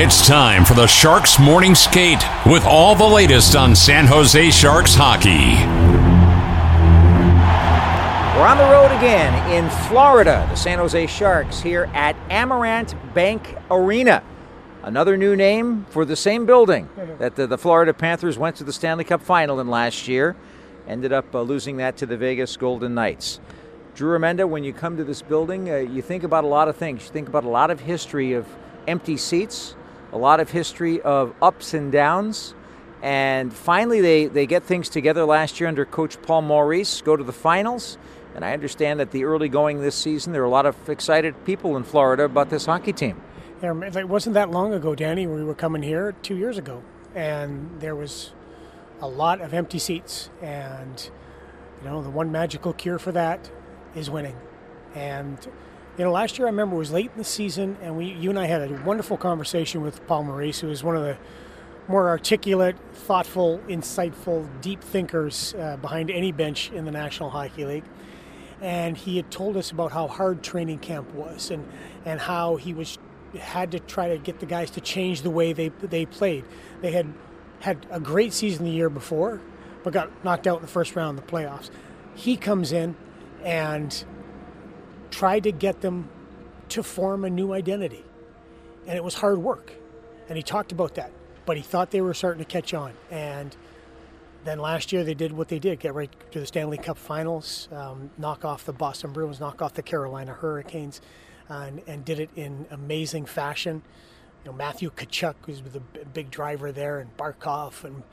It's time for the Sharks Morning Skate with all the latest on San Jose Sharks hockey. We're on the road again in Florida. The San Jose Sharks here at Amerant Bank Arena. Another new name for the same building that the, the Florida Panthers went to the Stanley Cup final in last year. Ended up uh, losing that to the Vegas Golden Knights. Drew Remenda, when you come to this building, uh, you think about a lot of things. You think about a lot of history of empty seats, a lot of history of ups and downs. And finally, they, they get things together last year under Coach Paul Maurice, go to the finals. And I understand that the early going this season, there are a lot of excited people in Florida about this hockey team. Yeah, it wasn't that long ago, Danny. We were coming here two years ago, and there was a lot of empty seats. And you know, the one magical cure for that is winning. And you know, last year I remember it was late in the season, and we, you and I had a wonderful conversation with Paul Maurice, who is one of the more articulate, thoughtful, insightful, deep thinkers uh, behind any bench in the National Hockey League. And he had told us about how hard training camp was, and and how he was had to try to get the guys to change the way they they played. They had had a great season the year before, but got knocked out in the first round of the playoffs. He comes in and tried to get them to form a new identity, and it was hard work. And he talked about that, but he thought they were starting to catch on. And then last year they did what they did: get right to the Stanley Cup Finals, um, knock off the Boston Bruins, knock off the Carolina Hurricanes and, and did it in amazing fashion. You know, Matthew Tkachuk was the big driver there, and Barkov and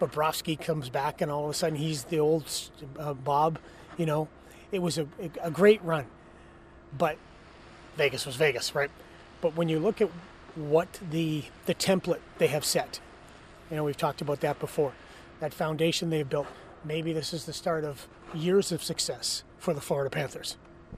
Bobrovsky comes back, and all of a sudden he's the old uh, Bob. You know, it was a, a great run, but Vegas was Vegas, right? But when you look at what the the template they have set, you know, we've talked about that before. That foundation they've built. Maybe this is the start of years of success for the Florida Panthers.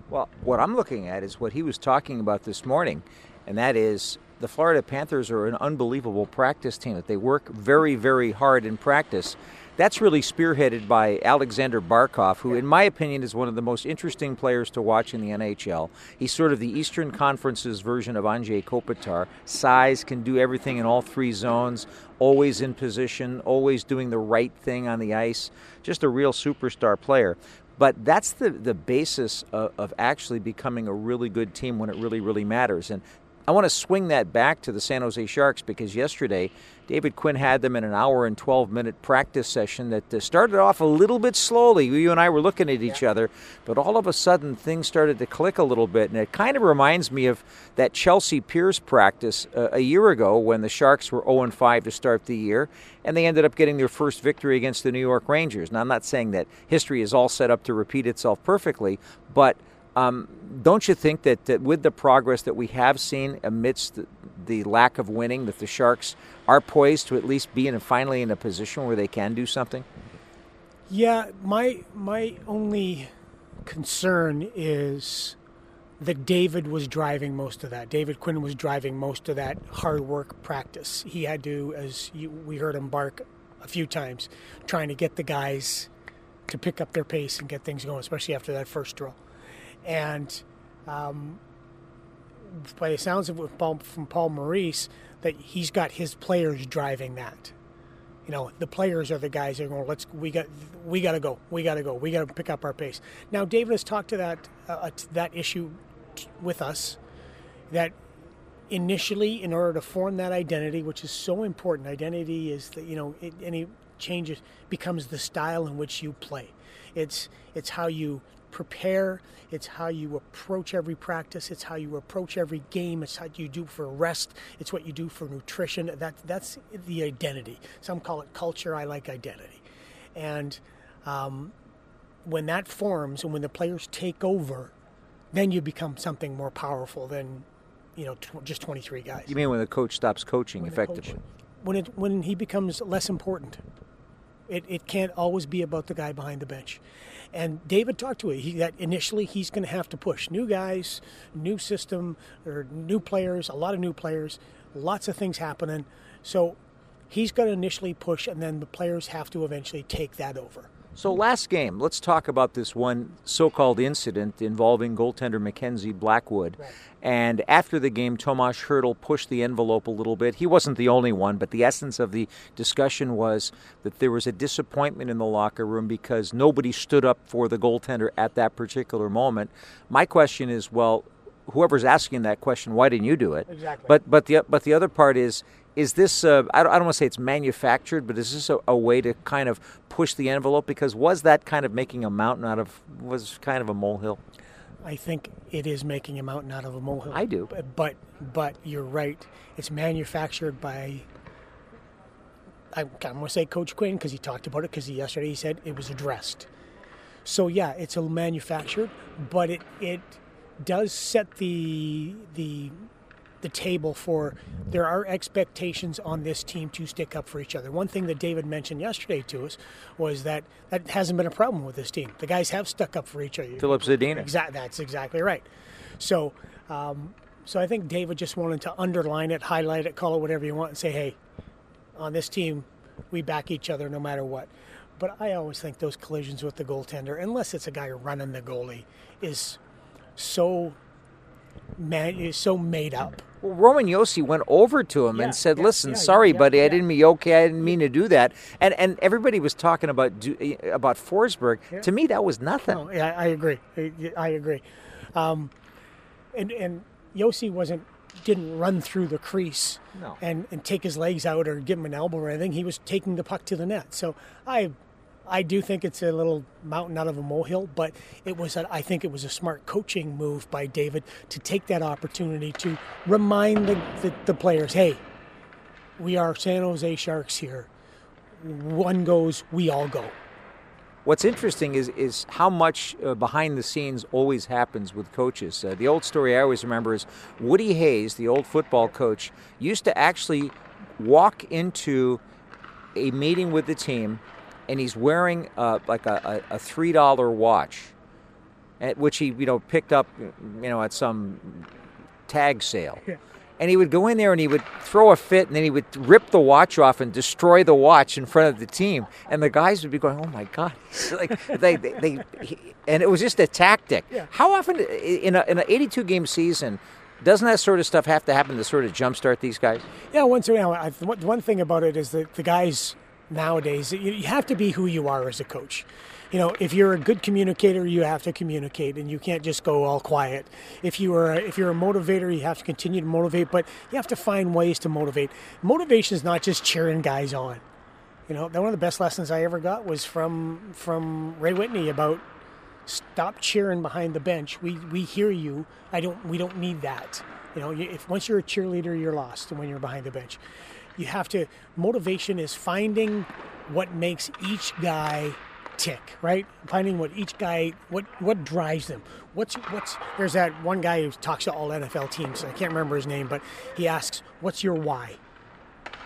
Well, what I'm looking at is what he was talking about this morning, and that is the Florida Panthers are an unbelievable practice team. That they work very, very hard in practice. That's really spearheaded by Alexander Barkov, who, in my opinion, is one of the most interesting players to watch in the NHL. He's sort of the Eastern Conference's version of Anze Kopitar. Size, can do everything in all three zones, always in position, always doing the right thing on the ice. Just a real superstar player. But that's the, the basis of, of actually becoming a really good team when it really, really matters. And I want to swing that back to the San Jose Sharks because yesterday David Quinn had them in an hour and 12 minute practice session that uh, started off a little bit slowly. You and I were looking at each yeah. other, but all of a sudden things started to click a little bit. And it kind of reminds me of that Chelsea Piers practice uh, a year ago when the Sharks were 0 5 to start the year, and they ended up getting their first victory against the New York Rangers. Now, I'm not saying that history is all set up to repeat itself perfectly, but um, don't you think that, that with the progress that we have seen amidst the, the, lack of winning, that the Sharks are poised to at least be in finally in a position where they can do something? Yeah, my my only concern is that David was driving most of that. David Quinn was driving most of that hard work practice. He had to, as you, we heard him bark a few times, trying to get the guys to pick up their pace and get things going, especially after that first drill. And um, by the sounds of it Paul, from Paul Maurice, that he's got his players driving that. You know, the players are the guys that are going. Let's we got we got to go. We got to go. We got to pick up our pace. Now, David has talked to that uh, that issue with us. That initially, in order to form that identity, which is so important, identity is that you know it, any changes becomes the style in which you play. It's it's how you prepare. It's how you approach every practice. It's how you approach every game. It's how you do for rest. It's what you do for nutrition. That that's the identity. Some call it culture. I like identity. And um, when that forms and when the players take over, then you become something more powerful than you know tw- just 23 guys. You mean when the coach stops coaching When the coach- effectively? when it when he becomes less important. It, it can't always be about the guy behind the bench. And David talked to it. He, that initially he's going to have to push new guys, new system, or new players, a lot of new players, lots of things happening. So he's going to initially push, and then the players have to eventually take that over. So last game, let's talk about this one so-called incident involving goaltender Mackenzie Blackwood. Right. And after the game, Tomas Hertl pushed the envelope a little bit. He wasn't the only one, but the essence of the discussion was that there was a disappointment in the locker room because nobody stood up for the goaltender at that particular moment. My question is, well, whoever's asking that question, why didn't you do it? Exactly. But but the but the other part is is this uh, I don't, I don't want to say it's manufactured, but is this a, a way to kind of push the envelope? Because was that kind of making a mountain out of was kind of a molehill? I think it is making a mountain out of a molehill. I do. But but, you're right. It's manufactured by. I, I'm going to say Coach Quinn because he talked about it because he, yesterday he said it was addressed. So yeah, it's a manufactured, but it it does set the the the table for there are expectations on this team to stick up for each other. One thing that David mentioned yesterday to us was that that hasn't been a problem with this team. The guys have stuck up for each other. Filip Zadina. Exactly, that's exactly right. So, um, so I think David just wanted to underline it, highlight it, call it whatever you want, and say, hey, on this team, we back each other no matter what. But I always think those collisions with the goaltender, unless it's a guy running the goalie, is so man is so made up. Well, Roman Josi went over to him Yeah, and said, yeah, "Listen, yeah, sorry, buddy, I didn't mean okay. I didn't mean to do that." And and everybody was talking about do, about Forsberg. To me, that was nothing. No, yeah, I agree. I, I agree. Um, and and Yossi wasn't didn't run through the crease No. and, and take his legs out or give him an elbow or anything. He was taking the puck to the net. So I I do think it's a little mountain out of a molehill, but it was a, I think it was a smart coaching move by David to take that opportunity to remind the, the, the players, hey, we are San Jose Sharks here. One goes, we all go. What's interesting is is how much uh, behind the scenes always happens with coaches. Uh, the old story I always remember is Woody Hayes, the old football coach, used to actually walk into a meeting with the team, and he's wearing uh, like a, a, a three dollar watch, at which he you know picked up you know at some tag sale. And he would go in there and he would throw a fit, and then he would rip the watch off and destroy the watch in front of the team. And the guys would be going, "Oh my god!" like they, they, they he, and it was just a tactic. Yeah. How often in a in an 82 game season doesn't that sort of stuff have to happen to sort of jumpstart these guys? Yeah, once in a while. One thing about it is that the guys nowadays, you, have to be who you are as a coach. You know, if you're a good communicator, you have to communicate, and you can't just go all quiet. If you are, if you're a motivator, you have to continue to motivate, but you have to find ways to motivate. Motivation is not just cheering guys on. You know, one of the best lessons I ever got was from from Ray Whitney about stop cheering behind the bench. We we hear you. I don't. We don't need that. You know, if once you're a cheerleader, you're lost when you're behind the bench. You have to. Motivation is finding what makes each guy tick. Right, finding what each guy what what drives them. What's what's there's that one guy who talks to all NFL teams. I can't remember his name, but he asks, "What's your why?"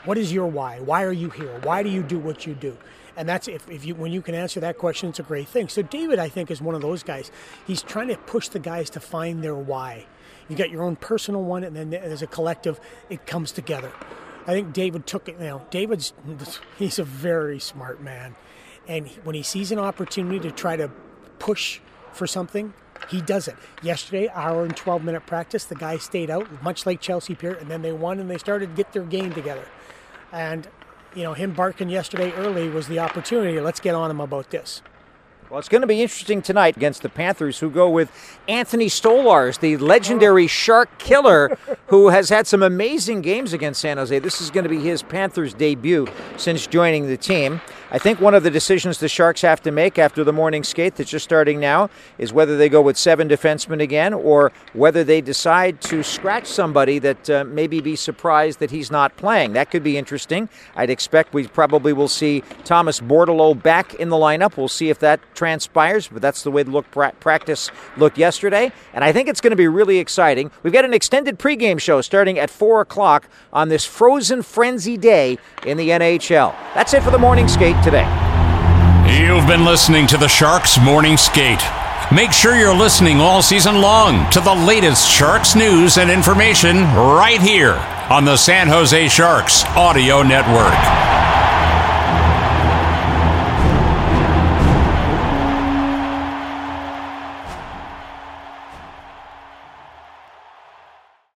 what is your why why are you here why do you do what you do and that's if, if you when you can answer that question it's a great thing so david i think is one of those guys he's trying to push the guys to find their why you got your own personal one and then as a collective it comes together i think david took it you know david's he's a very smart man and he- when he sees an opportunity to try to push for something he does it. Yesterday, hour and 12 minute practice, the guy stayed out, much like Chelsea Pier, and then they won and they started to get their game together. And, you know, him barking yesterday early was the opportunity. Let's get on him about this. Well, it's going to be interesting tonight against the Panthers, who go with Anthony Stolarz, the legendary shark killer, who has had some amazing games against San Jose. This is going to be his Panthers debut since joining the team. I think one of the decisions the Sharks have to make after the morning skate that's just starting now is whether they go with seven defensemen again or whether they decide to scratch somebody that uh, maybe be surprised that he's not playing. That could be interesting. I'd expect we probably will see Thomas Bordeleau back in the lineup. We'll see if that transpires, but that's the way the look pra- practice looked yesterday. And I think it's going to be really exciting. We've got an extended pregame show starting at 4 o'clock on this frozen frenzy day in the NHL. That's it for the morning skate today. You've been listening to the Sharks Morning Skate. Make sure you're listening all season long to the latest Sharks news and information right here on the San Jose Sharks Audio Network.